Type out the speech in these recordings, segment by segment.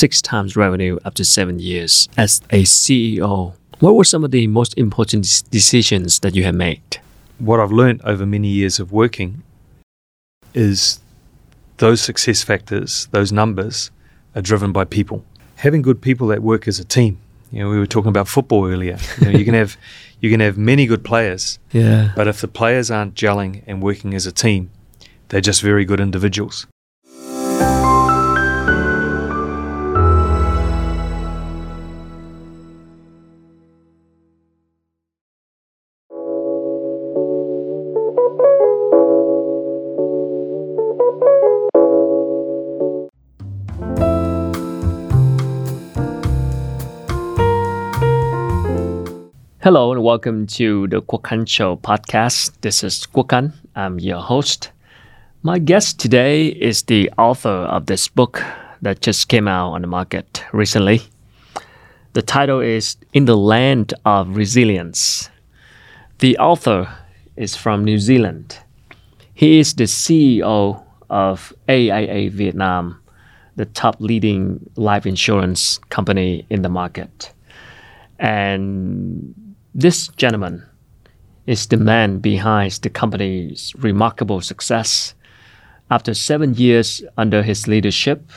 six times revenue after seven years as a CEO. What were some of the most important decisions that you have made? What I've learned over many years of working is those success factors, those numbers, are driven by people. Having good people that work as a team. You know, we were talking about football earlier. You, know, you can have you can have many good players, yeah. but if the players aren't gelling and working as a team, they're just very good individuals. Hello and welcome to the Kwok Show podcast. This is Kwok I'm your host. My guest today is the author of this book that just came out on the market recently. The title is In the Land of Resilience. The author is from New Zealand. He is the CEO of AIA Vietnam, the top leading life insurance company in the market. And this gentleman is the man behind the company's remarkable success. After seven years under his leadership,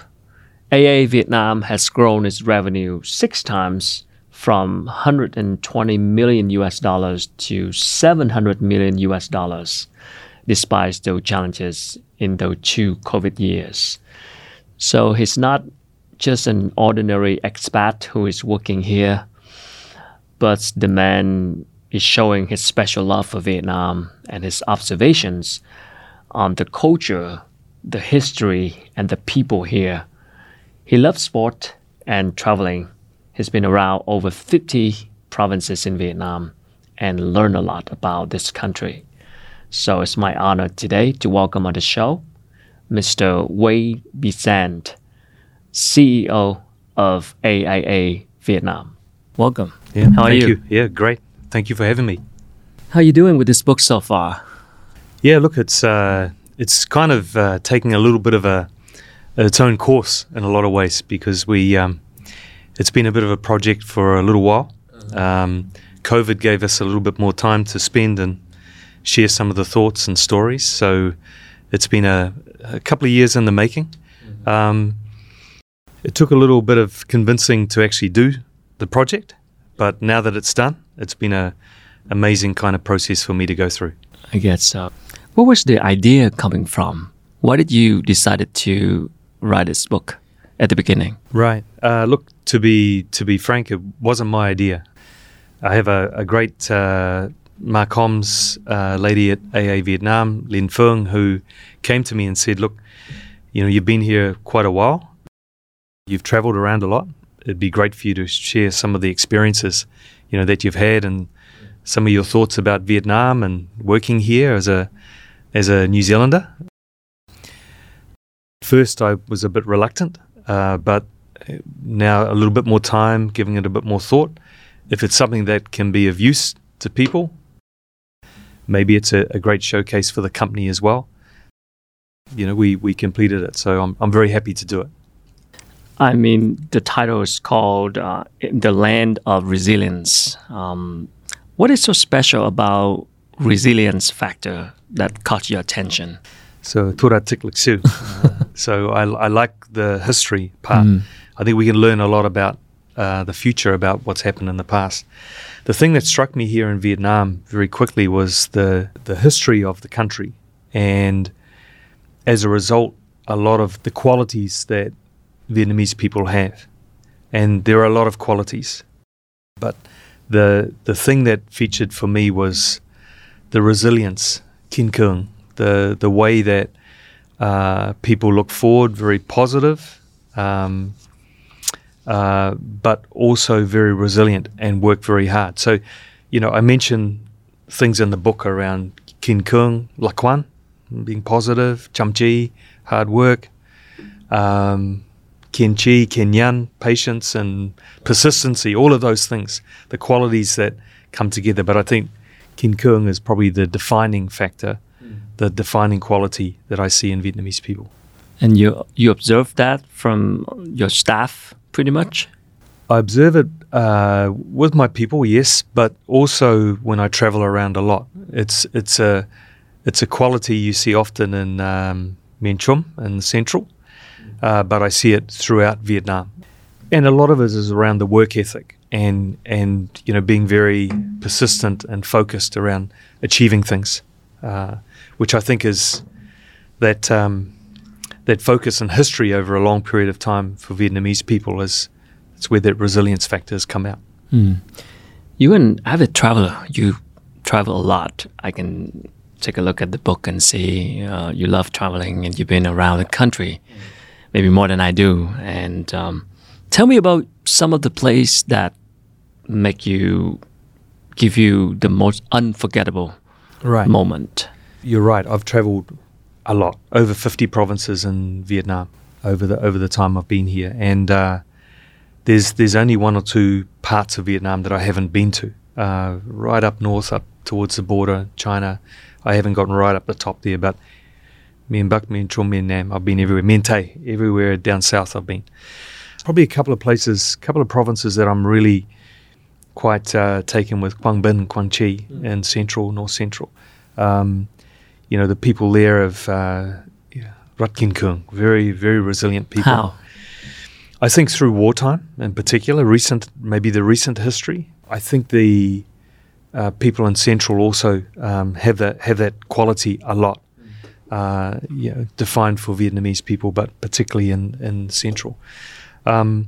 AIA Vietnam has grown its revenue six times from 120 million US dollars to 700 million US dollars, despite those challenges in those two COVID years. So he's not just an ordinary expat who is working here but the man is showing his special love for Vietnam and his observations on the culture, the history, and the people here. He loves sport and traveling. He's been around over 50 provinces in Vietnam and learned a lot about this country. So it's my honor today to welcome on the show Mr. Wayne Besant, CEO of AIA Vietnam. Welcome. Yeah, How are thank you? you? Yeah, great. Thank you for having me. How are you doing with this book so far? Yeah, look, it's uh, it's kind of uh, taking a little bit of a its own course in a lot of ways because we um, it's been a bit of a project for a little while. Um, COVID gave us a little bit more time to spend and share some of the thoughts and stories. So it's been a, a couple of years in the making. Um, it took a little bit of convincing to actually do the project. But now that it's done, it's been a amazing kind of process for me to go through. I guess so. Where was the idea coming from? Why did you decided to write this book at the beginning? Right. Uh, look, to be to be frank, it wasn't my idea. I have a, a great uh, Marcoms uh, lady at AIA Vietnam, Lin Fung, who came to me and said, "Look, you know, you've been here quite a while. You've travelled around a lot it'd be great for you to share some of the experiences, you know, that you've had and some of your thoughts about Vietnam and working here as a as a New Zealander. First, I was a bit reluctant, uh, but now a little bit more time, giving it a bit more thought. If it's something that can be of use to people, maybe it's a, a great showcase for the company as well. You know, we we completed it, so I'm I'm very happy to do it. I mean, the title is called uh, "The Land of Resilience." Um, what is so special about resilience factor that caught your attention? So Tura Tikliksu. so I, I, like the history part. Mm. I think we can learn a lot about uh, the future, about what's happened in the past. The thing that struck me here in Vietnam very quickly was the the history of the country, and as a result, a lot of the qualities that Vietnamese people have. And there are a lot of qualities. But the the thing that featured for me was the resilience, kiên cường, the the way that uh, people look forward, very positive, um, uh, but also very resilient and work very hard. So, you know, I mentioned things in the book around kiên cường, lạc quan, being positive, chăm chỉ, hard work, um, Kiên trì, Kenyan, patience and persistency, all of those things, the qualities that come together. But I think Kiên cường is probably the defining factor, mm. the defining quality that I see in Vietnamese people. And you you observe that from your staff pretty much. I observe it uh, with my people, yes, but also when I travel around a lot. It's it's a it's a quality you see often in um, Mien Trung in Central, uh, but I see it throughout Vietnam, and a lot of it is around the work ethic and and you know being very persistent and focused around achieving things, uh, which I think is that um, that focus and history over a long period of time for Vietnamese people is it's where that resilience factor has come out. Mm. You an avid traveler. You travel a lot. I can take a look at the book and see uh, you love traveling and you've been around the country, maybe more than I do. And um, tell me about some of the places that make you give you the most unforgettable right. moment. You're right. I've traveled a lot, over 50 provinces in Vietnam over the over the time I've been here, and uh, there's there's only one or two parts of Vietnam that I haven't been to. Uh, right up north, up towards the border, China, I haven't gotten right up the top there. But Mien Bac, Mien Trung, Mien Nam, I've been everywhere. Mien Tay, everywhere down south I've been. Probably a couple of places, a couple of provinces that I'm really quite uh, taken with Quang Binh, Quang Tri, mm. and Central, North Central. Um, you know, the people there of uh, rất kiên cường, very, very resilient people. How? I think through wartime in particular, recent maybe the recent history. I think the uh, people in Central also um, have that have that quality a lot. Uh, you know, defined for Vietnamese people, but particularly in in Central. Um,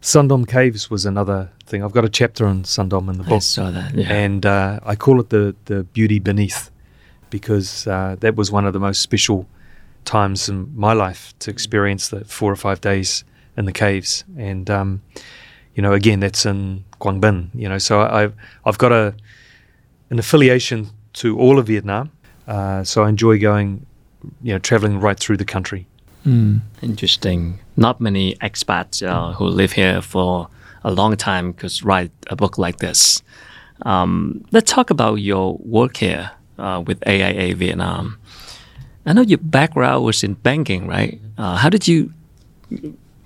Son Doong Caves was another thing. I've got a chapter on Son Doong in the book. I saw that, yeah. and uh, I call it the the beauty beneath, because uh, that was one of the most special times in my life to experience the four or five days in the caves. And um, you know, again, that's in Quang Binh. You know, so I've I've got a an affiliation to all of Vietnam. Uh, so I enjoy going, you know, traveling right through the country. Mm, interesting. Not many expats uh, who live here for a long time could write a book like this. Um, let's talk about your work here uh, with AIA Vietnam. I know your background was in banking, right? Uh, how did you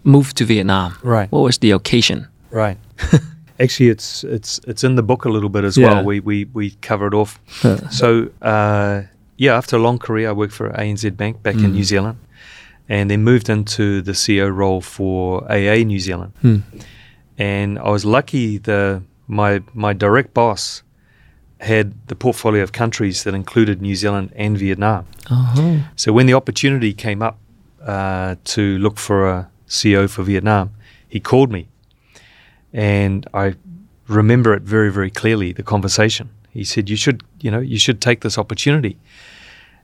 move to Vietnam. Right. What was the occasion? Right. Actually, it's it's it's in the book a little bit as yeah. well. We we we cover it off. so uh, yeah, after a long career, I worked for ANZ Bank back mm. in New Zealand, and then moved into the CEO role for AIA New Zealand. Mm. And I was lucky. The my my direct boss had the portfolio of countries that included New Zealand and Vietnam. Uh-huh. So when the opportunity came up uh, to look for a CEO for Vietnam, he called me. And I remember it very, very clearly, the conversation. He said, You should, you know, you should take this opportunity.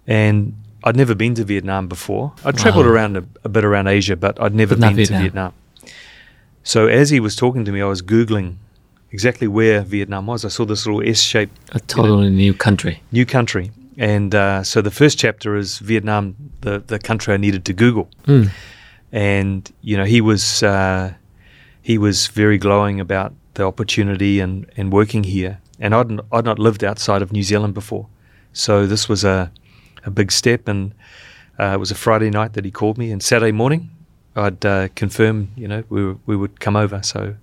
And I'd never been to Vietnam before. I'd wow. traveled around a, a, bit around Asia, but I'd never but been Vietnam. to Vietnam. So as he was talking to me, I was Googling exactly where Vietnam was. I saw this little S shaped. A totally you know, new country. New country. And uh, so the first chapter is Vietnam, the, the country I needed to Google. Mm and you know he was uh, he was very glowing about the opportunity and, and working here. And I'd I'd not lived outside of New Zealand before, so this was a a big step. And uh, it was a Friday night that he called me, and Saturday morning I'd uh, confirm you know we we would come over. So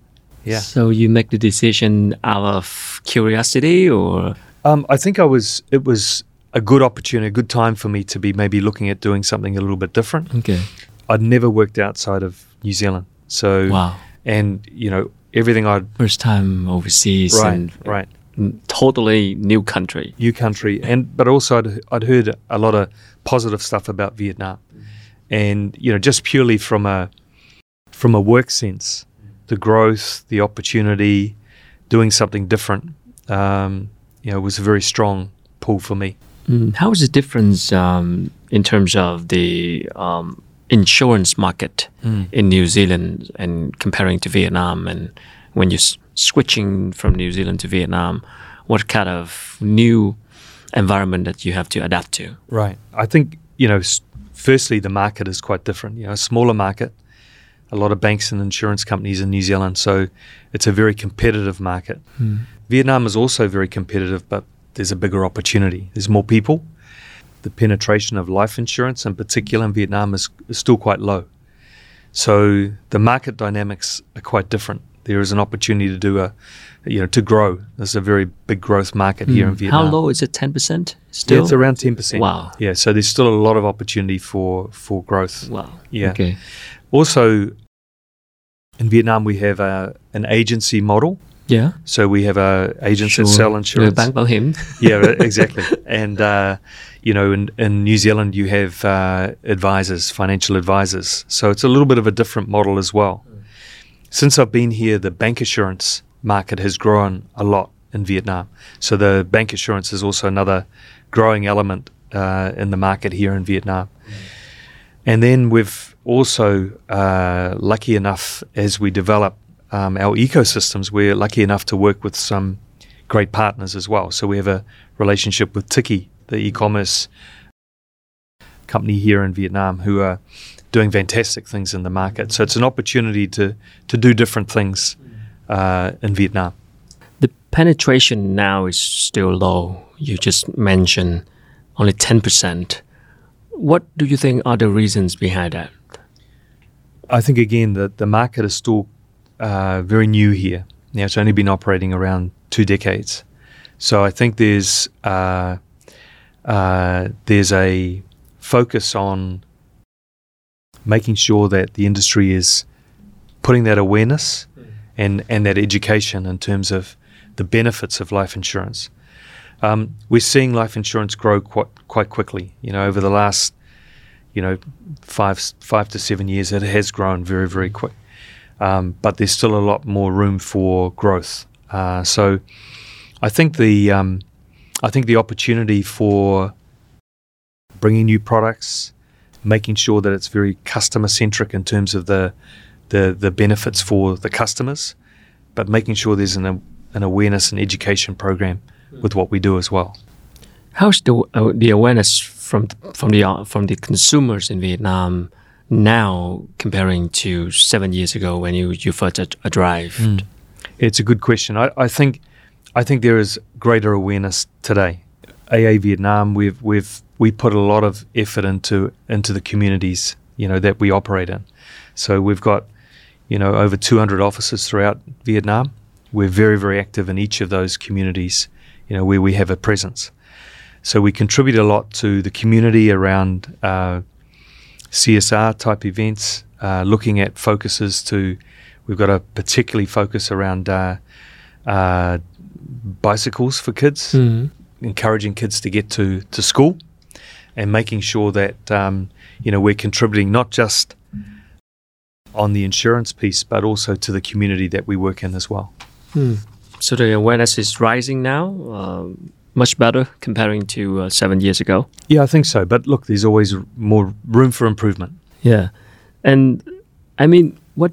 yeah. So you make the decision out of curiosity, or um, I think I was it was a good opportunity, a good time for me to be maybe looking at doing something a little bit different. Okay. I'd never worked outside of New Zealand. So wow. and you know everything I'd first time overseas right, and right totally new country new country and but also I'd, I'd heard a lot of positive stuff about Vietnam and you know just purely from a from a work sense the growth the opportunity doing something different um, you know was a very strong pull for me mm. how is the difference um, in terms of the um, insurance market mm. in New Zealand and comparing to Vietnam, and when you're switching from New Zealand to Vietnam, what kind of new environment that you have to adapt to? Right. I think you know. Firstly, the market is quite different. You know, a smaller market, a lot of banks and insurance companies in New Zealand, so it's a very competitive market. Mm. Vietnam is also very competitive, but there's a bigger opportunity. There's more people, the penetration of life insurance in particular in Vietnam is, is still quite low. So the market dynamics are quite different. There is an opportunity to do a, you know, to grow. There's a very big growth market here in Vietnam. How low is it? Ten percent Yeah, still. it's around ten percent. Wow. Yeah, so there's still a lot of opportunity for for growth. wow. Yeah. Okay. Also, in Vietnam we have a, an agency model. Yeah. So we have a agents that sell insurance. bank bảo hiểm. yeah, exactly. and uh, you know, in, in New Zealand, you have uh, advisors, financial advisors. So it's a little bit of a different model as well. Since I've been here, the bancassurance market has grown a lot in Vietnam. So the bancassurance is also another growing element uh, in the market here in Vietnam. And then we've also uh, lucky enough as we develop um, our ecosystems, we're lucky enough to work with some great partners as well. So we have a relationship with Tiki, the e-commerce company here in Vietnam, who are doing fantastic things in the market. So it's an opportunity to to do different things uh, in Vietnam. The penetration now is still low. You just mentioned only 10%. What do you think are the reasons behind that? I think again that the market is still uh, very new here. Now it's only been operating around two decades, so I think there's uh, uh, there's a focus on making sure that the industry is putting that awareness and and that education in terms of the benefits of life insurance. Um, we're seeing life insurance grow quite quite quickly. You know, over the last you know five five to seven years, it has grown very very quick. Um, but there's still a lot more room for growth. Uh, so, I think the um, I think the opportunity for bringing new products, making sure that it's very customer centric in terms of the the the benefits for the customers, but making sure there's an an awareness and education program with what we do as well. How's the uh, the awareness from from the uh, from the consumers in Vietnam now comparing to seven years ago when you you first arrived? It's a good question. I, I think I think there is greater awareness today. AIA Vietnam, we've we've we put a lot of effort into into the communities, you know, that we operate in. So we've got, you know, over 200 offices throughout Vietnam. We're very very active in each of those communities, you know, where we have a presence. So we contribute a lot to the community around uh, CSR type events, uh, looking at focuses to We've got a particularly focus around uh, uh, bicycles for kids, Mhm. Encouraging kids to get to, to school, and making sure that um, you know we're contributing not just on the insurance piece, but also to the community that we work in as well. So the awareness is rising now, uh, much better comparing to uh, seven years ago. Yeah, I think so. But look, there's always more room for improvement. Yeah, and I mean, what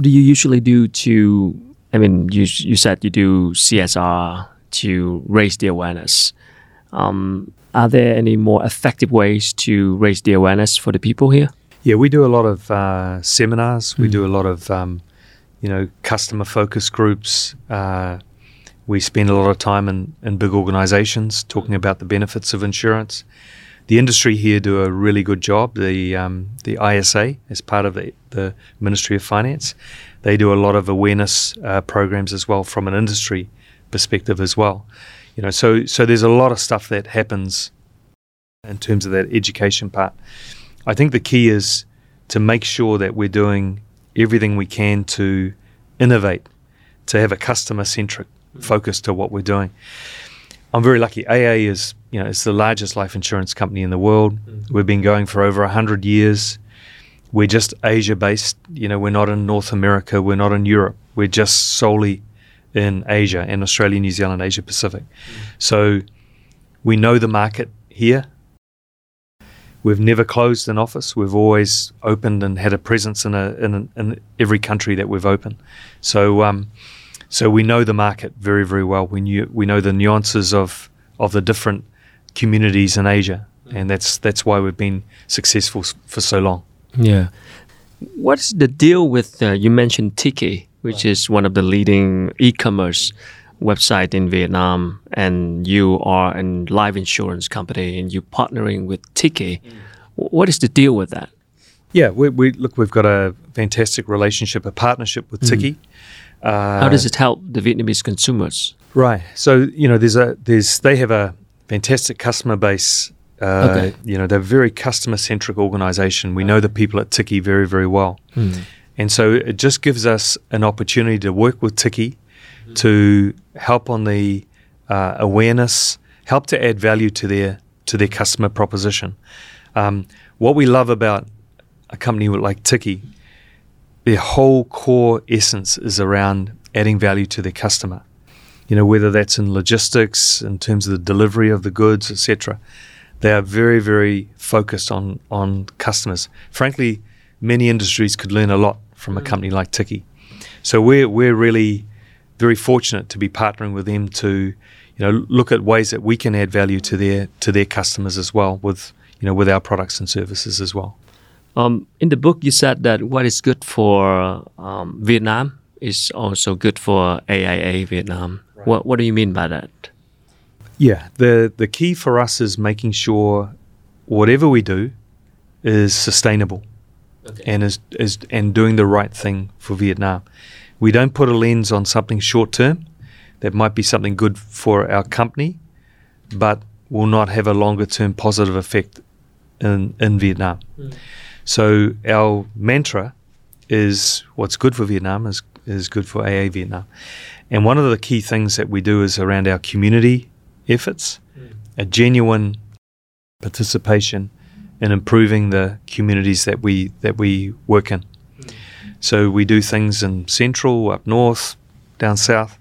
do you usually do to? I mean, you you said you do CSR to raise the awareness. Um, are there any more effective ways to raise the awareness for the people here? Yeah, we do a lot of uh, seminars. We do a lot of, um, you know, customer focus groups. Uh, we spend a lot of time in, in big organizations talking about the benefits of insurance. The industry here do a really good job. The um, the ISA, as part of the, the Ministry of Finance, they do a lot of awareness uh, programs as well from an industry perspective as well. You know, so so there's a lot of stuff that happens in terms of that education part. I think the key is to make sure that we're doing everything we can to innovate, to have a customer centric focus to what we're doing. I'm very lucky. AIA is, you know, it's the largest life insurance company in the world. Mm. We've been going for over 100 years. We're just Asia based. You know, we're not in North America, we're not in Europe. We're just solely in Asia and Australia, New Zealand, Asia Pacific. So we know the market here. We've never closed an office. We've always opened and had a presence in a in, a, in every country that we've opened. So um, so we know the market very very well. We knew we know the nuances of of the different communities in Asia, and that's that's why we've been successful for so long. Yeah. What's the deal with uh, you mentioned Tiki, which is one of the leading e-commerce website in Vietnam, and you are a life insurance company, and you're partnering with Tiki. What is the deal with that? Yeah, we, we look. We've got a fantastic relationship, a partnership with Tiki. Uh, How does it help the Vietnamese consumers? Right. So you know, there's a there's they have a fantastic customer base. Uh, okay. You know, they're a very customer centric organization. We know the people at Tiki very very well, mm. And so it just gives us an opportunity to work with Tiki to help on the uh, awareness, help to add value to their to their customer proposition. Um, what we love about a company like Tiki, their whole core essence is around adding value to their customer. You know, whether that's in logistics, in terms of the delivery of the goods, etc. They are very, very focused on on customers. Frankly, many industries could learn a lot from a mm. company like Tiki. So we're we're really very fortunate to be partnering with them to, you know, look at ways that we can add value to their to their customers as well with you know with our products and services as well. Um, in the book, you said that what is good for um, Vietnam is also good for AIA Vietnam. Right. What What do you mean by that? Yeah, the the key for us is making sure whatever we do is sustainable, okay. and is is and doing the right thing for Vietnam. We don't put a lens on something short term that might be something good for our company, but will not have a longer term positive effect in in Vietnam. Mm. So our mantra is what's good for Vietnam is, is good for AIA Vietnam. And one of the key things that we do is around our community efforts, mm. a genuine participation in improving the communities that we that we work in. So we do things in central, up north, down south,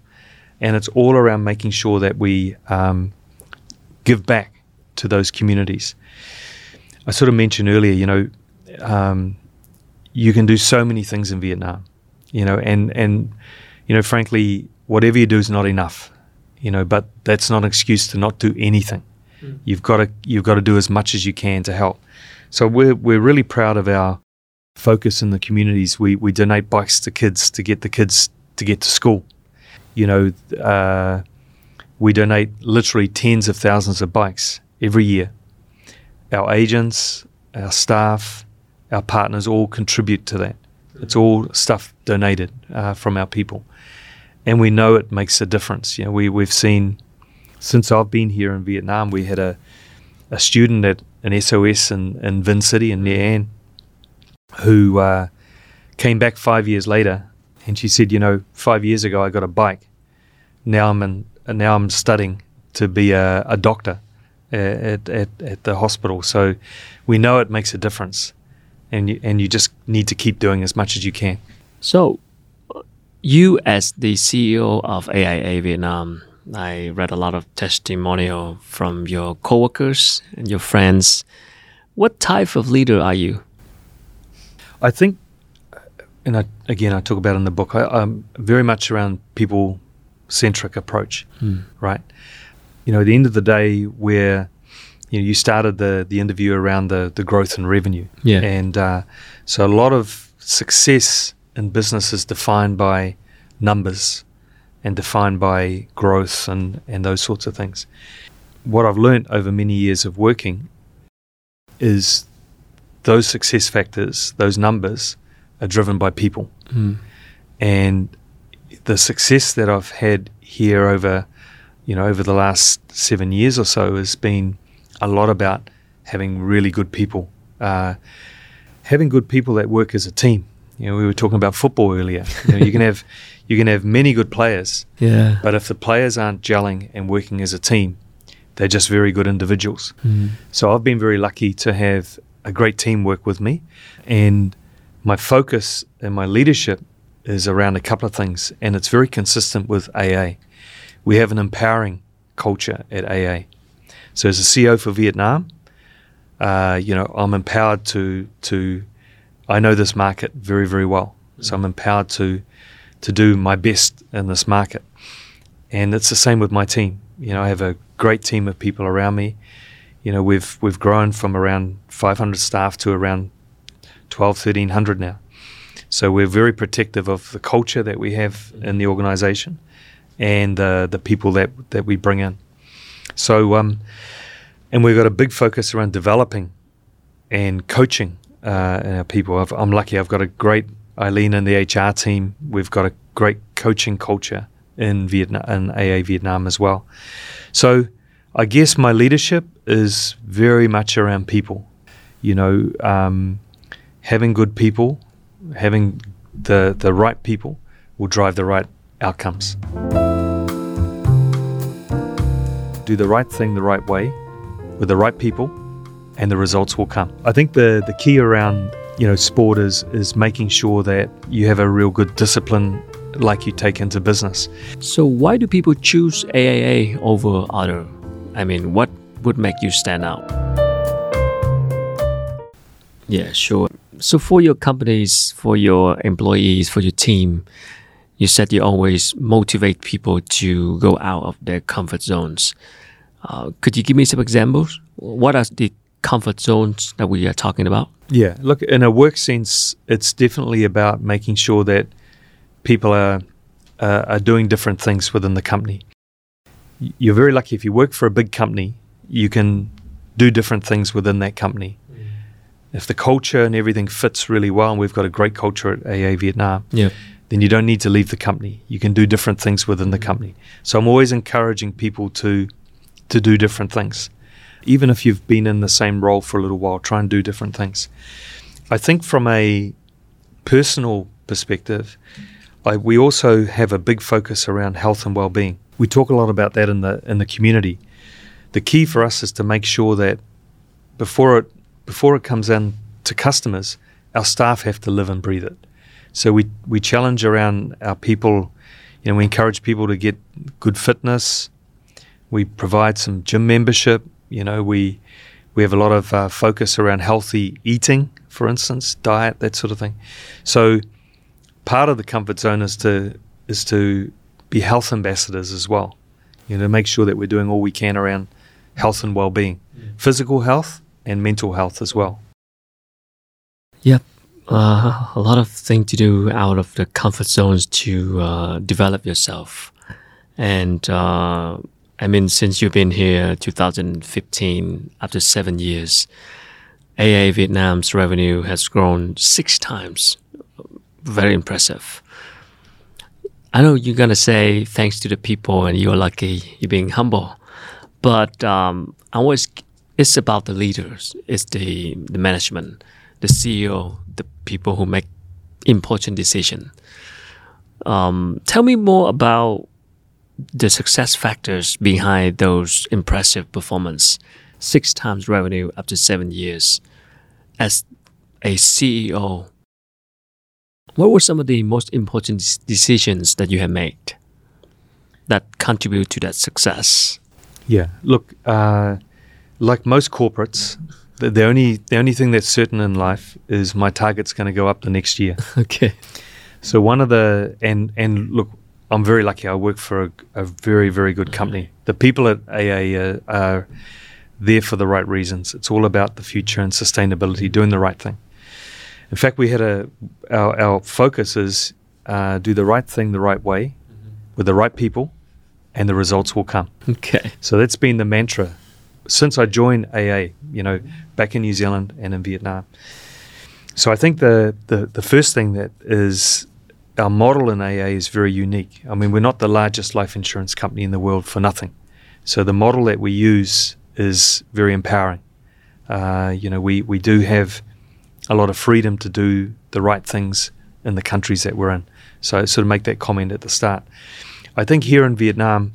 and it's all around making sure that we um, give back to those communities. I sort of mentioned earlier, you know, um, you can do so many things in Vietnam, you know, and and you know, frankly, whatever you do is not enough, you know. But that's not an excuse to not do anything. Mm. You've got to you've got to do as much as you can to help. So we're we're really proud of our focus in the communities. We we donate bikes to kids to get the kids to get to school. You know, uh, we donate literally tens of thousands of bikes every year. Our agents, our staff, our partners all contribute to that. It's all stuff donated uh, from our people, and we know it makes a difference. You know, we we've seen since I've been here in Vietnam, we had a a student at an SOS in, in Vinh City in Nha who uh, came back five years later, and she said, you know, five years ago I got a bike. Now I'm in, now I'm studying to be a, a doctor at, at, at the hospital. So we know it makes a difference and you, and you just need to keep doing as much as you can. So, you as the CEO of AIA Vietnam, I read a lot of testimonial from your coworkers and your friends. What type of leader are you? I think, and I, again, I talk about in the book. I, am very much around people centric approach, hmm. right? You know, at the end of the day, we're you know, you started the the interview around the the growth and revenue. Yeah. And uh, so a lot of success in business is defined by numbers and defined by growth and and those sorts of things. What I've learned over many years of working is those success factors, those numbers, are driven by people. Mm. And the success that I've had here over, you know, over the last seven years or so has been a lot about having really good people, uh, having good people that work as a team. You know, we were talking about football earlier. You, know, you can have you can have many good players, yeah. But if the players aren't gelling and working as a team, they're just very good individuals. Mm. So I've been very lucky to have a great team work with me, and my focus and my leadership is around a couple of things, and it's very consistent with AIA. We have an empowering culture at AIA. So as a CEO for Vietnam, uh, you know, I'm empowered to to I know this market very very well. So I'm empowered to to do my best in this market. And it's the same with my team. You know, I have a great team of people around me. You know, we've we've grown from around 500 staff to around 12, 1300 now. So we're very protective of the culture that we have in the organization. and the the people that that we bring in. So, um, and we've got a big focus around developing and coaching uh, our people. i am lucky; I've got a great Eileen and the HR team. We've got a great coaching culture in Vietnam, in AIA Vietnam as well. So, I guess my leadership is very much around people. You know, um, having good people, having the the right people will drive the right outcomes. Do the right thing the right way with the right people and the results will come. I think the the key around, you know, sport is is making sure that you have a real good discipline like you take into business. So why do people choose AIA over other? I mean, what would make you stand out? Yeah, sure. So for your companies, for your employees, for your team, you said you always motivate people to go out of their comfort zones. Uh, could you give me some examples? What are the comfort zones that we are talking about? Yeah, look, in a work sense, it's definitely about making sure that people are uh, are doing different things within the company. You're very lucky if you work for a big company, you can do different things within that company if the culture and everything fits really well, and we've got a great culture at AIA Vietnam, yeah. then you don't need to leave the company. You can do different things within the company. So I'm always encouraging people to to do different things. Even if you've been in the same role for a little while, try and do different things. I think from a personal perspective, I, we also have a big focus around health and well-being. We talk a lot about that in the in the community. The key for us is to make sure that before it before it comes in to customers, our staff have to live and breathe it. So we we challenge around our people. You know, we encourage people to get good fitness. We provide some gym membership. You know, we we have a lot of uh, focus around healthy eating, for instance, diet, that sort of thing. So part of the comfort zone is to is to be health ambassadors as well. You know, make sure that we're doing all we can around health and well-being, yeah. physical health, and mental health as well. Yep. Uh, a lot of things to do out of the comfort zones to uh, develop yourself. And uh, I mean, since you've been here 2015, after seven years, AIA Vietnam's revenue has grown six times. Very impressive. I know you're gonna say thanks to the people and you're lucky, you're being humble, but um, I always it's about the leaders, it's the, the management, the CEO, the people who make important decisions. Um, tell me more about the success factors behind those impressive performance. Six times revenue after seven years. As a CEO, what were some of the most important decisions that you have made that contribute to that success? Yeah, look, uh, like most corporates, the, the, only the only thing that's certain in life is my target's going to go up the next year. Okay. So one of the and and look, I'm very lucky. I work for a, a very very good company. The people at AIA uh, are there for the right reasons. It's all about the future and sustainability, doing the right thing. In fact, we had a our, our focus is uh, do the right thing the right way mm-hmm. with the right people, and the results will come. Okay. So that's been the mantra since I joined AIA, you know, back in New Zealand and in Vietnam. So I think the, the, the first thing that is our model in AIA is very unique. I mean, we're not the largest life insurance company in the world for nothing. So the model that we use is very empowering. Uh, you know, we, we do have a lot of freedom to do the right things in the countries that we're in. So I sort of make that comment at the start. I think here in Vietnam,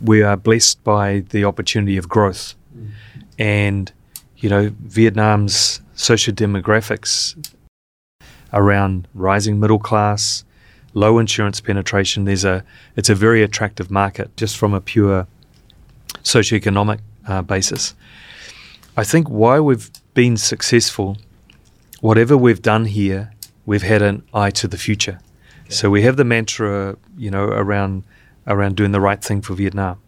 we are blessed by the opportunity of growth. Mm. And, you know, Vietnam's social demographics around rising middle class, low insurance penetration, there's a it's a very attractive market just from a pure socioeconomic uh, basis. I think why we've been successful, whatever we've done here, we've had an eye to the future. Okay. So we have the mantra, you know, around around doing the right thing for Vietnam.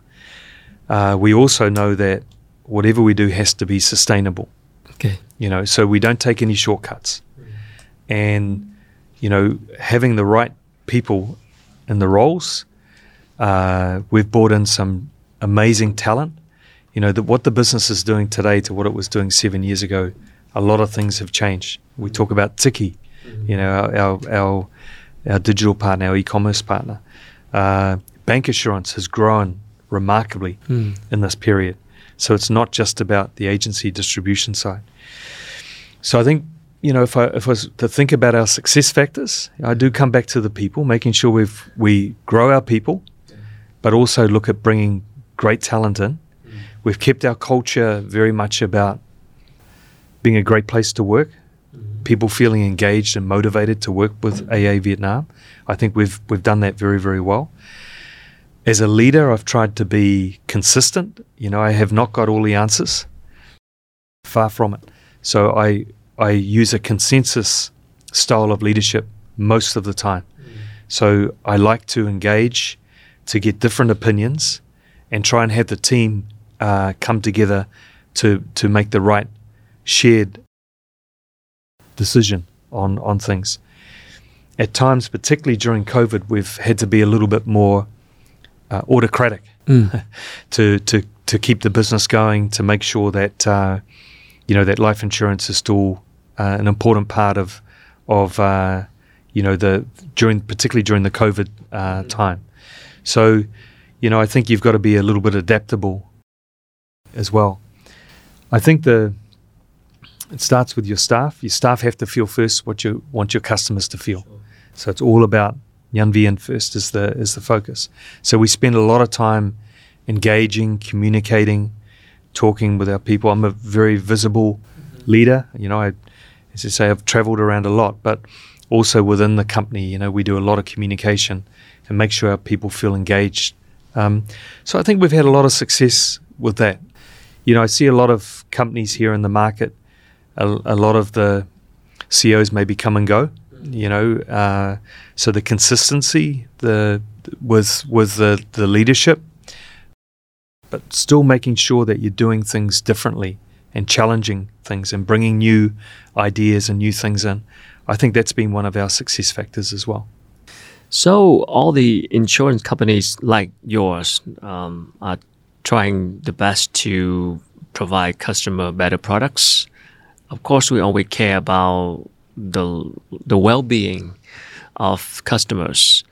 Uh, we also know that whatever we do has to be sustainable. Okay. You know, so we don't take any shortcuts. And, you know, having the right people in the roles. Uh, we've brought in some amazing talent. You know, that what the business is doing today to what it was doing seven years ago, a lot of things have changed. We talk about Tiki, you know, our, our, our, our digital partner, our e-commerce partner. Uh, bancassurance has grown remarkably Mm. in this period. So it's not just about the agency distribution side. So I think you know if I if I was to think about our success factors, I do come back to the people, making sure we've we grow our people, but also look at bringing great talent in. We've kept our culture very much about being a great place to work, people feeling engaged and motivated to work with AIA Vietnam. I think we've we've done that very very well. As a leader, I've tried to be consistent. You know, I have not got all the answers. Far from it. So I I use a consensus style of leadership most of the time. So I like to engage, to get different opinions, and try and have the team uh, come together to to make the right shared decision on on things. At times, particularly during COVID, we've had to be a little bit more uh, autocratic Mm. to to to keep the business going, to make sure that uh, you know that life insurance is still uh, an important part of of uh, you know the during particularly during the COVID uh, time. So you know I think you've got to be a little bit adaptable as well. I think the it starts with your staff. Your staff have to feel first what you want your customers to feel. So it's all about nhân viên first is the is the focus. So we spend a lot of time engaging, communicating, talking with our people. I'm a very visible leader. You know, I, as I say, I've travelled around a lot, but also within the company, you know, we do a lot of communication and make sure our people feel engaged. Um, so I think we've had a lot of success with that. You know, I see a lot of companies here in the market. A, a lot of the CEOs maybe come and go. You know, uh, so the consistency, the with with the the leadership, but still making sure that you're doing things differently and challenging things and bringing new ideas and new things in. I think that's been one of our success factors as well. So all the insurance companies like yours um, are trying the best to provide customer better products. Of course, we always care about the the well-being of customers,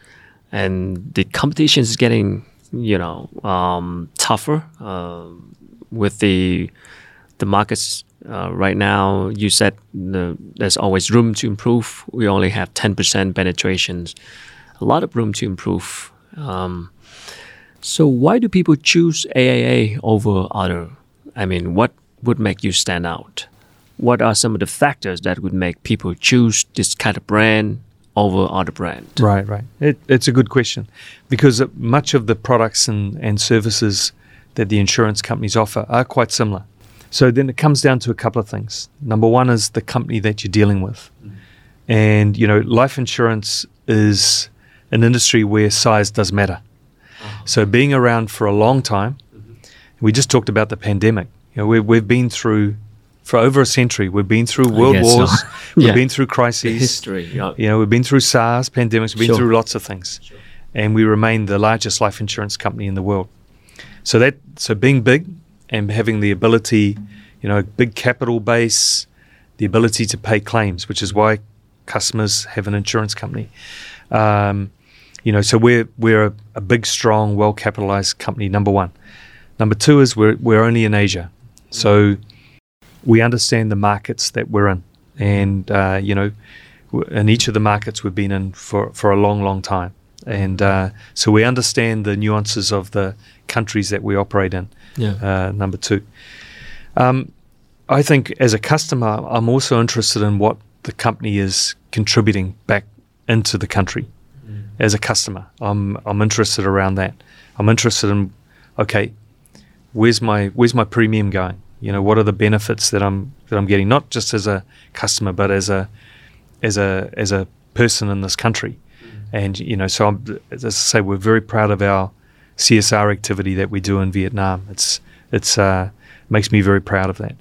and the competition is getting you know um, tougher uh, with the the markets uh, right now. You said the, there's always room to improve. We only have ten percent penetrations a lot of room to improve. Um, so why do people choose AIA over other? I mean, what would make you stand out? What are some of the factors that would make people choose this kind of brand over other brand? Right, right. It, it's a good question because uh, much of the products and, and services that the insurance companies offer are quite similar. So then it comes down to a couple of things. Number one is the company that you're dealing with. Mm. And, you know, life insurance is an industry where size does matter. Uh-huh. So being around for a long time, mm-hmm. we just talked about the pandemic. You know, we've, we've been through, for over a century, we've been through world guess so. wars, we've been through crises. History. Yeah. You know, we've been through SARS, pandemics, we've been Sure. through lots of things. And we remain the largest life insurance company in the world. So that so being big and having the ability, you know, big capital base, the ability to pay claims, which is why customers have an insurance company. Um, you know, so we're we're a, a big, strong, well capitalized company, number one. Number two is we're we're only in Asia. So we understand the markets that we're in. And uh, you know, in each of the markets we've been in for, for a long, long time. And uh, so we understand the nuances of the countries that we operate in. Yeah. Uh, number two, um, I think as a customer, I'm also interested in what the company is contributing back into the country. As a customer, I'm I'm interested around that. I'm interested in, okay, where's my where's my premium going? You know, what are the benefits that I'm that I'm getting? Not just as a customer, but as a as a as a person in this country. And you know, so I'm, as I say, we're very proud of our CSR activity that we do in Vietnam. It's it's uh, makes me very proud of that.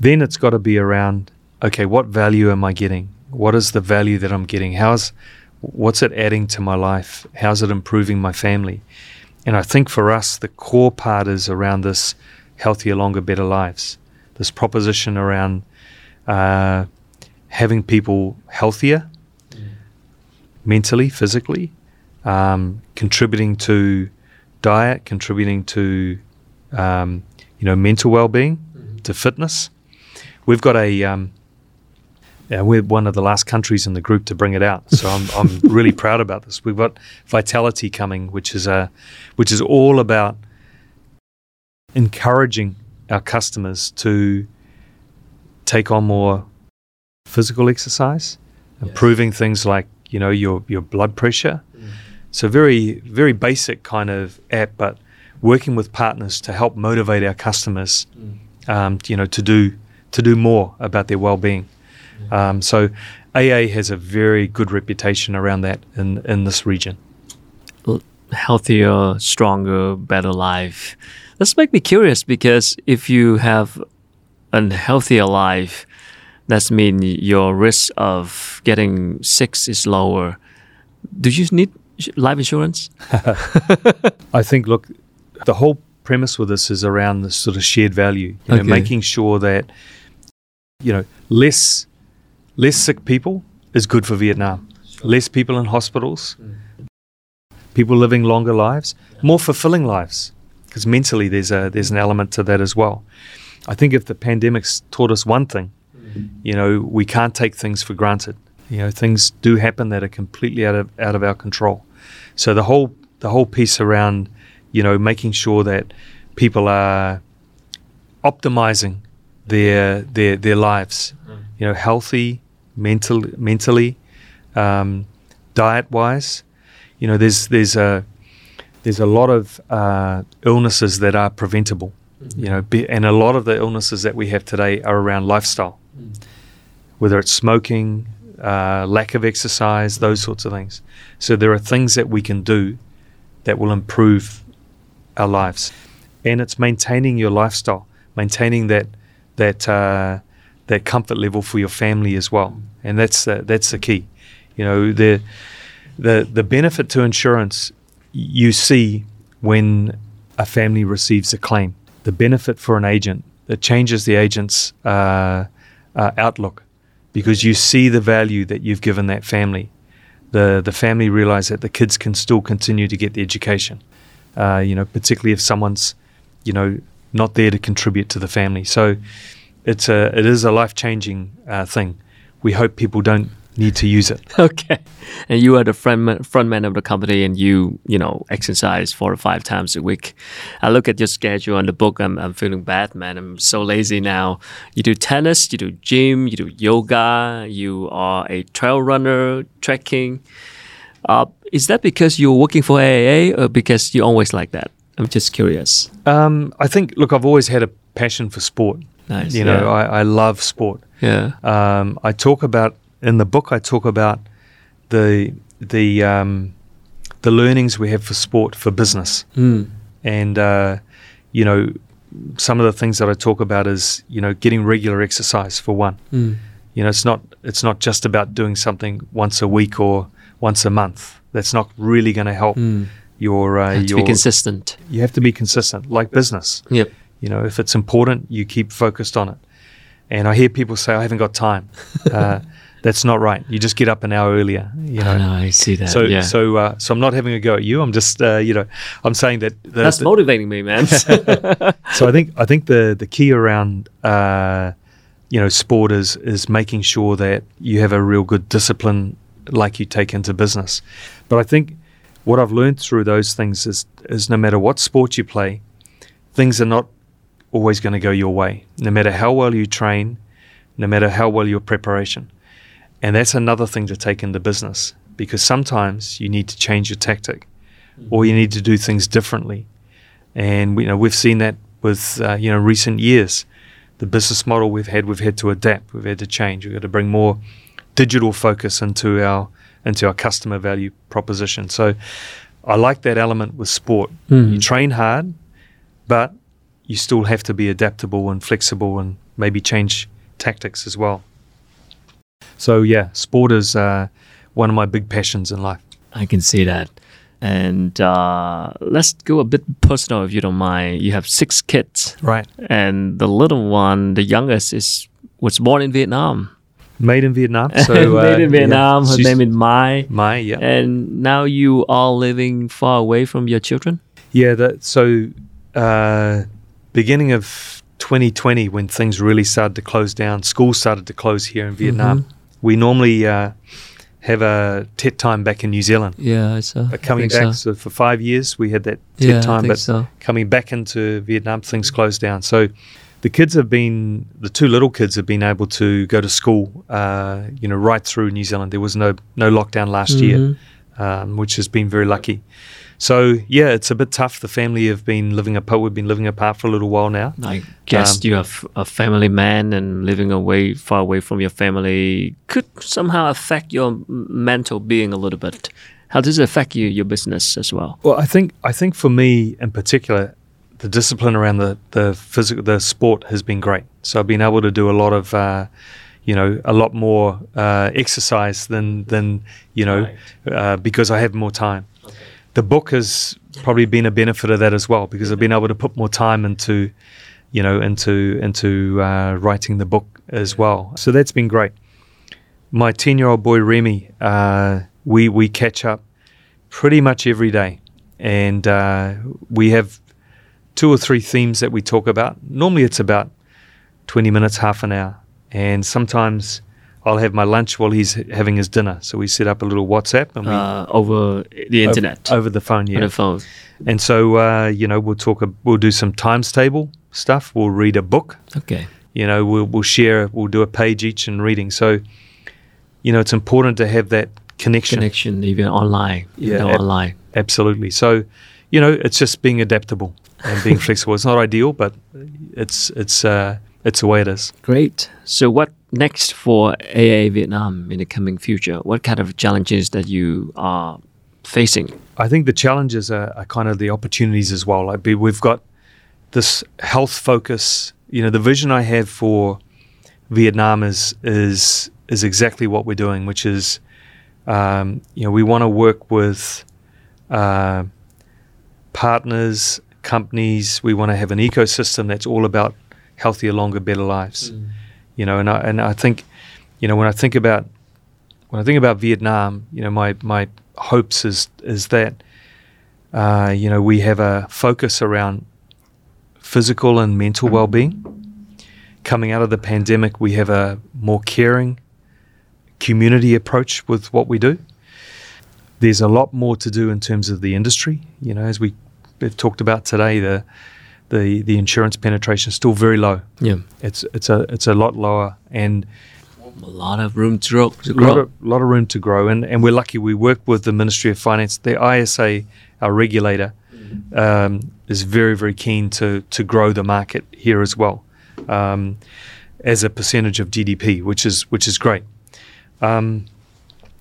Then it's got to be around okay, what value am I getting? What is the value that I'm getting? How's what's it adding to my life? How's it improving my family? And I think for us, the core part is around this healthier, longer, better lives. This proposition around uh, having people healthier mm. mentally, physically, um, contributing to diet, contributing to um, you know mental well-being, mm-hmm. to fitness. We've got a um, yeah, we're one of the last countries in the group to bring it out, so I'm, I'm really proud about this. We've got Vitality coming, which is a which is all about encouraging our customers to take on more physical exercise, yes. improving things like you know your your blood pressure. So very very basic kind of app, but working with partners to help motivate our customers, mm. um, you know, to do to do more about their well-being. Um, so AIA has a very good reputation around that in in this region. Healthier, stronger, better life. This make me curious because if you have a healthier life, that means your risk of getting sick is lower. Do you need life insurance? I think, look, the whole premise with this is around the sort of shared value, you know, making sure that, you know, less, less sick people is good for Vietnam. Sure. Less people in hospitals, mm. people living longer lives, yeah. more fulfilling lives, because mentally there's a there's an element to that as well. I think if the pandemic's taught us one thing, you know, we can't take things for granted. You know, things do happen that are completely out of out of our control. So the whole the whole piece around, you know, making sure that people are optimizing their their their lives, mm. you know, healthy, mental mentally, um, diet wise. You know, there's there's a there's a lot of uh, illnesses that are preventable. Mm-hmm. You know, be, and a lot of the illnesses that we have today are around lifestyle whether it's smoking, uh, lack of exercise, those sorts of things. So there are things that we can do that will improve our lives, and it's maintaining your lifestyle, maintaining that that uh, that comfort level for your family as well, and that's uh, that's the key. You know the the the benefit to insurance you see when a family receives a claim. The benefit for an agent that changes the agent's uh, uh, outlook because you see the value that you've given that family. The the family realize that the kids can still continue to get the education. Uh, you know, particularly if someone's, you know, not there to contribute to the family. So, it's a it is a life changing uh, thing. We hope people don't need to use it. Okay, and you are the front front man of the company, and you you know exercise four or five times a week. I look at your schedule and the book. I'm I'm feeling bad, man. I'm so lazy now. You do tennis, you do gym, you do yoga. You are a trail runner, trekking. Uh, is that because you're working for AIA, or because you always like that? I'm just curious. Um, I think. Look, I've always had a passion for sport. Nice. You know, yeah. I, I love sport. Yeah. Um, I talk about in the book, I talk about the the um, the learnings we have for sport for business, mm. and uh, you know some of the things that I talk about is you know getting regular exercise for one. Mm. You know, it's not it's not just about doing something once a week or once a month. That's not really going to help mm. your uh, to your, be consistent. You have to be consistent, like business. Yep. You know, if it's important, you keep focused on it. And I hear people say, "I haven't got time." Uh, that's not right. You just get up an hour earlier. You know. I, know, I see that. So yeah. so uh, so I'm not having a go at you. I'm just uh, you know I'm saying that that's motivating me, man. so I think I think the the key around uh, you know sport is is making sure that you have a real good discipline like you take into business. But I think what I've learned through those things is is no matter what sport you play, things are not always going to go your way. No matter how well you train, no matter how well your preparation and that's another thing to take into business because sometimes you need to change your tactic or you need to do things differently. And you know, we've seen that with uh, you know recent years. The business model we've had, we've had to adapt, we've had to change. We've got to bring more digital focus into our into our customer value proposition. So I like that element with sport. Mm. You train hard, but you still have to be adaptable and flexible and maybe change tactics as well. So yeah, sport is uh, one of my big passions in life. I can see that. And uh, let's go a bit personal, if you don't mind. You have six kids, Right. and the little one, the youngest, is was born in Vietnam. Made in Vietnam. So Made uh, in Vietnam. yeah, Her she's- name is Mai. Mai. Yeah. And now you are living far away from your children. Yeah, that so uh, beginning of 2020 when things really started to close down, schools started to close here in Vietnam. Mm-hmm. We normally uh, have a tet time back in New Zealand. Yeah, it's uh, But coming I back So. so for five years, we had that tet Yeah, time. But so. coming back into Vietnam, things closed down. So the kids have been, the two little kids have been able to go to school, uh, you know, right through New Zealand. There was no no lockdown last year Mhm. um, which has been very lucky. So yeah, it's a bit tough. The family have been living apart. We've been living apart for a little while now. I guess Um, you have a family man and living away, far away from your family could somehow affect your mental being a little bit. How does it affect you, your business as well? Well, I think I think for me in particular, the discipline around the the physical the sport has been great. So I've been able to do a lot of. Uh, you know, a lot more uh, exercise than than you know, uh, because I have more time. The book has probably been a benefit of that as well because I've been able to put more time into, you know, into into uh, writing the book as well. So that's been great. My ten-year-old boy Remy, uh, we we catch up pretty much every day, and uh, we have two or three themes that we talk about. Normally, it's about twenty minutes, half an hour, and sometimes I'll have my lunch while he's having his dinner. So we set up a little WhatsApp and we Uh, over the internet, over, over the phone, yeah. the phone. And so uh, you know we'll talk. A, we'll do some times table stuff. We'll read a book. Okay. You know we'll we'll share. We'll do a page each in reading. So you know it's important to have that connection. Connection, even online. Yeah, know, ab- online. Absolutely. So, you know, it's just being adaptable and being flexible. It's not ideal, but it's it's uh, it's the way it is. Great. So, what next for AIA Vietnam in the coming future? What kind of challenges that you are facing? I think the challenges are, are kind of the opportunities as well. Like we- we've got this health focus. You know, the vision I have for Vietnam is is is exactly what we're doing, which is, um, you know, we want to work with uh, partners, companies. We want to have an ecosystem that's all about healthier, longer, better lives. You know, and I and I think, you know, when I think about when I think about Vietnam, you know, my my hopes is is that, uh, you know, we have a focus around physical and mental well-being. Coming out of the pandemic, we have a more caring community approach with what we do. There's a lot more to do in terms of the industry. You know, as we have talked about today, the the the insurance penetration is still very low. Yeah. It's it's a it's a lot lower, and A lot of room to grow. To a lot of, lot of room to grow. And, and we're lucky we work with the Ministry of Finance. The ISA, our regulator, um, is very, very keen to, to grow the market here as well um, as a percentage of GDP, which is, which is great. Um,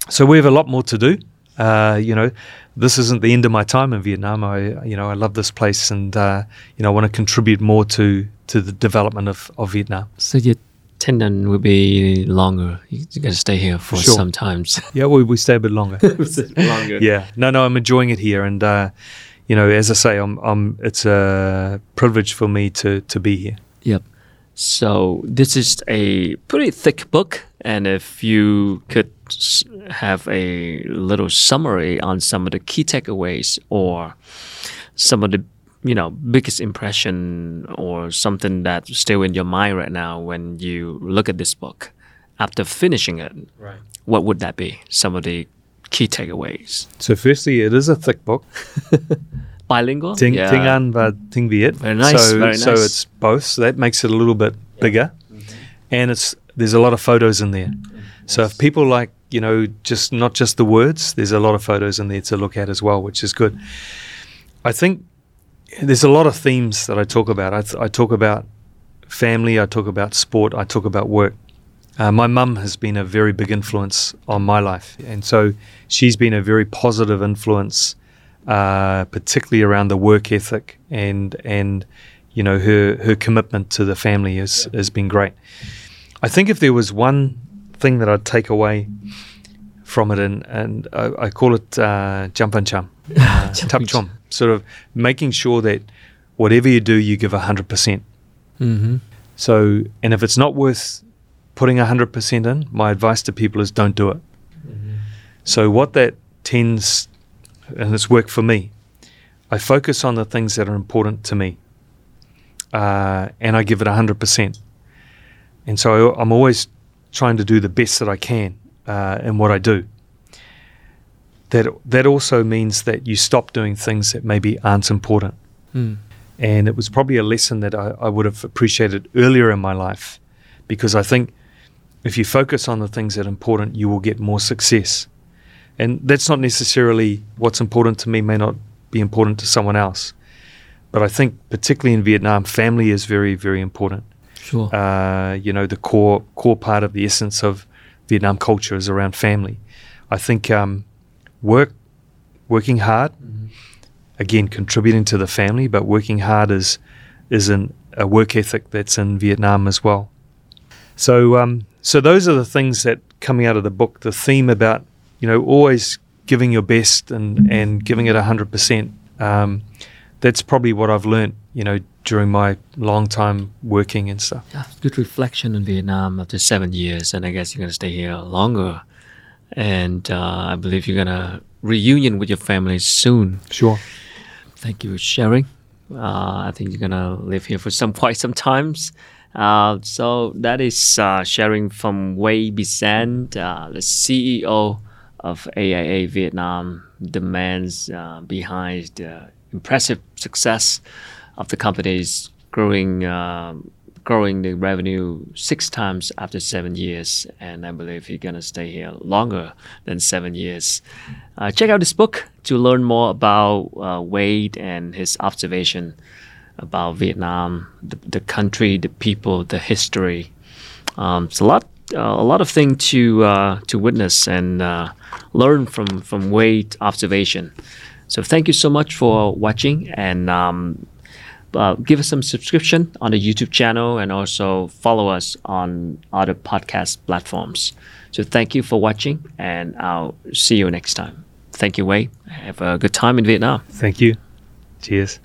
so we have a lot more to do. Uh, you know, this isn't the end of my time in Vietnam. I, you know, I love this place, and uh, you know, I want to contribute more to to the development of, of Vietnam. So your tenant will be longer. You're going to stay here for Sure. some times. Yeah, we, we stay a bit longer. longer. yeah no no i'm enjoying it here and uh you know as i say i'm i'm it's a privilege for me to to be here Yep. So this is a pretty thick book, and if you could have a little summary on some of the key takeaways or some of the you know biggest impression or something that's still in your mind right now when you look at this book after finishing it, right what would that be? Some of the key takeaways. so firstly it is a thick book Bilingual. ting, Yeah. ting An và Ting Viet. Very nice, so very so it's both. So that makes it a little bit bigger. And it's there's a lot of photos in there. So if people like you know just not just the words there's a lot of photos in there to look at as well which is good. I think there's a lot of themes that i talk about. I, th- I talk about family i talk about sport i talk about work. Uh, my mum has been a very big influence on my life. And so she's been a very positive influence uh, particularly around the work ethic and and you know her her commitment to the family has has been great. I think if there was one thing that I'd take away from it, and and I, I call it uh, jump and chum, uh, tup chum, sort of making sure that whatever you do, you give hundred percent. Mm-hmm. So, and if it's not worth putting hundred percent in, my advice to people is don't do it. So what that tends, and it's worked for me, I focus on the things that are important to me, uh, and I give it hundred percent. And so I'm always trying to do the best that I can uh, in what I do. That that also means that you stop doing things that maybe aren't important. Mm. And it was probably a lesson that I, I would have appreciated earlier in my life, because I think if you focus on the things that are important, you will get more success. And that's not necessarily what's important to me, may not be important to someone else. But I think, particularly in Vietnam, family is very, very important. Sure. Uh, you know, the core core part of the essence of Vietnam culture is around family. I think um, work, working hard, again contributing to the family, but working hard is is an, a work ethic that's in Vietnam as well. So, um, so those are the things that coming out of the book. The theme about you know always giving your best and and giving it hundred percent. Um, that's probably what I've learned. You know, during my long time working and stuff. Yeah, good reflection in Vietnam after seven years, and I guess you're gonna stay here longer. And uh, I believe you're gonna reunion with your family soon. Sure. Thank you for sharing. Uh, I think you're gonna live here for some quite some times. Uh, so that is uh, sharing from Wayne Besant, uh, the CEO of AIA Vietnam, demands uh, behind the impressive success of the company's growing um, growing the revenue six times after seven years, and I believe he's gonna stay here longer than seven years. Uh, check out this book to learn more about uh, Wayne and his observation about Vietnam, the, the country, the people, the history. Um, it's a lot, uh, a lot of things to uh, to witness and uh, learn from from Wayne's observation. So thank you so much for watching and um, uh, give us some subscription on the YouTube channel and also follow us on other podcast platforms. So thank you for watching and I'll see you next time. Thank you, Wayne. Have a good time in Vietnam. Thank you. Cheers.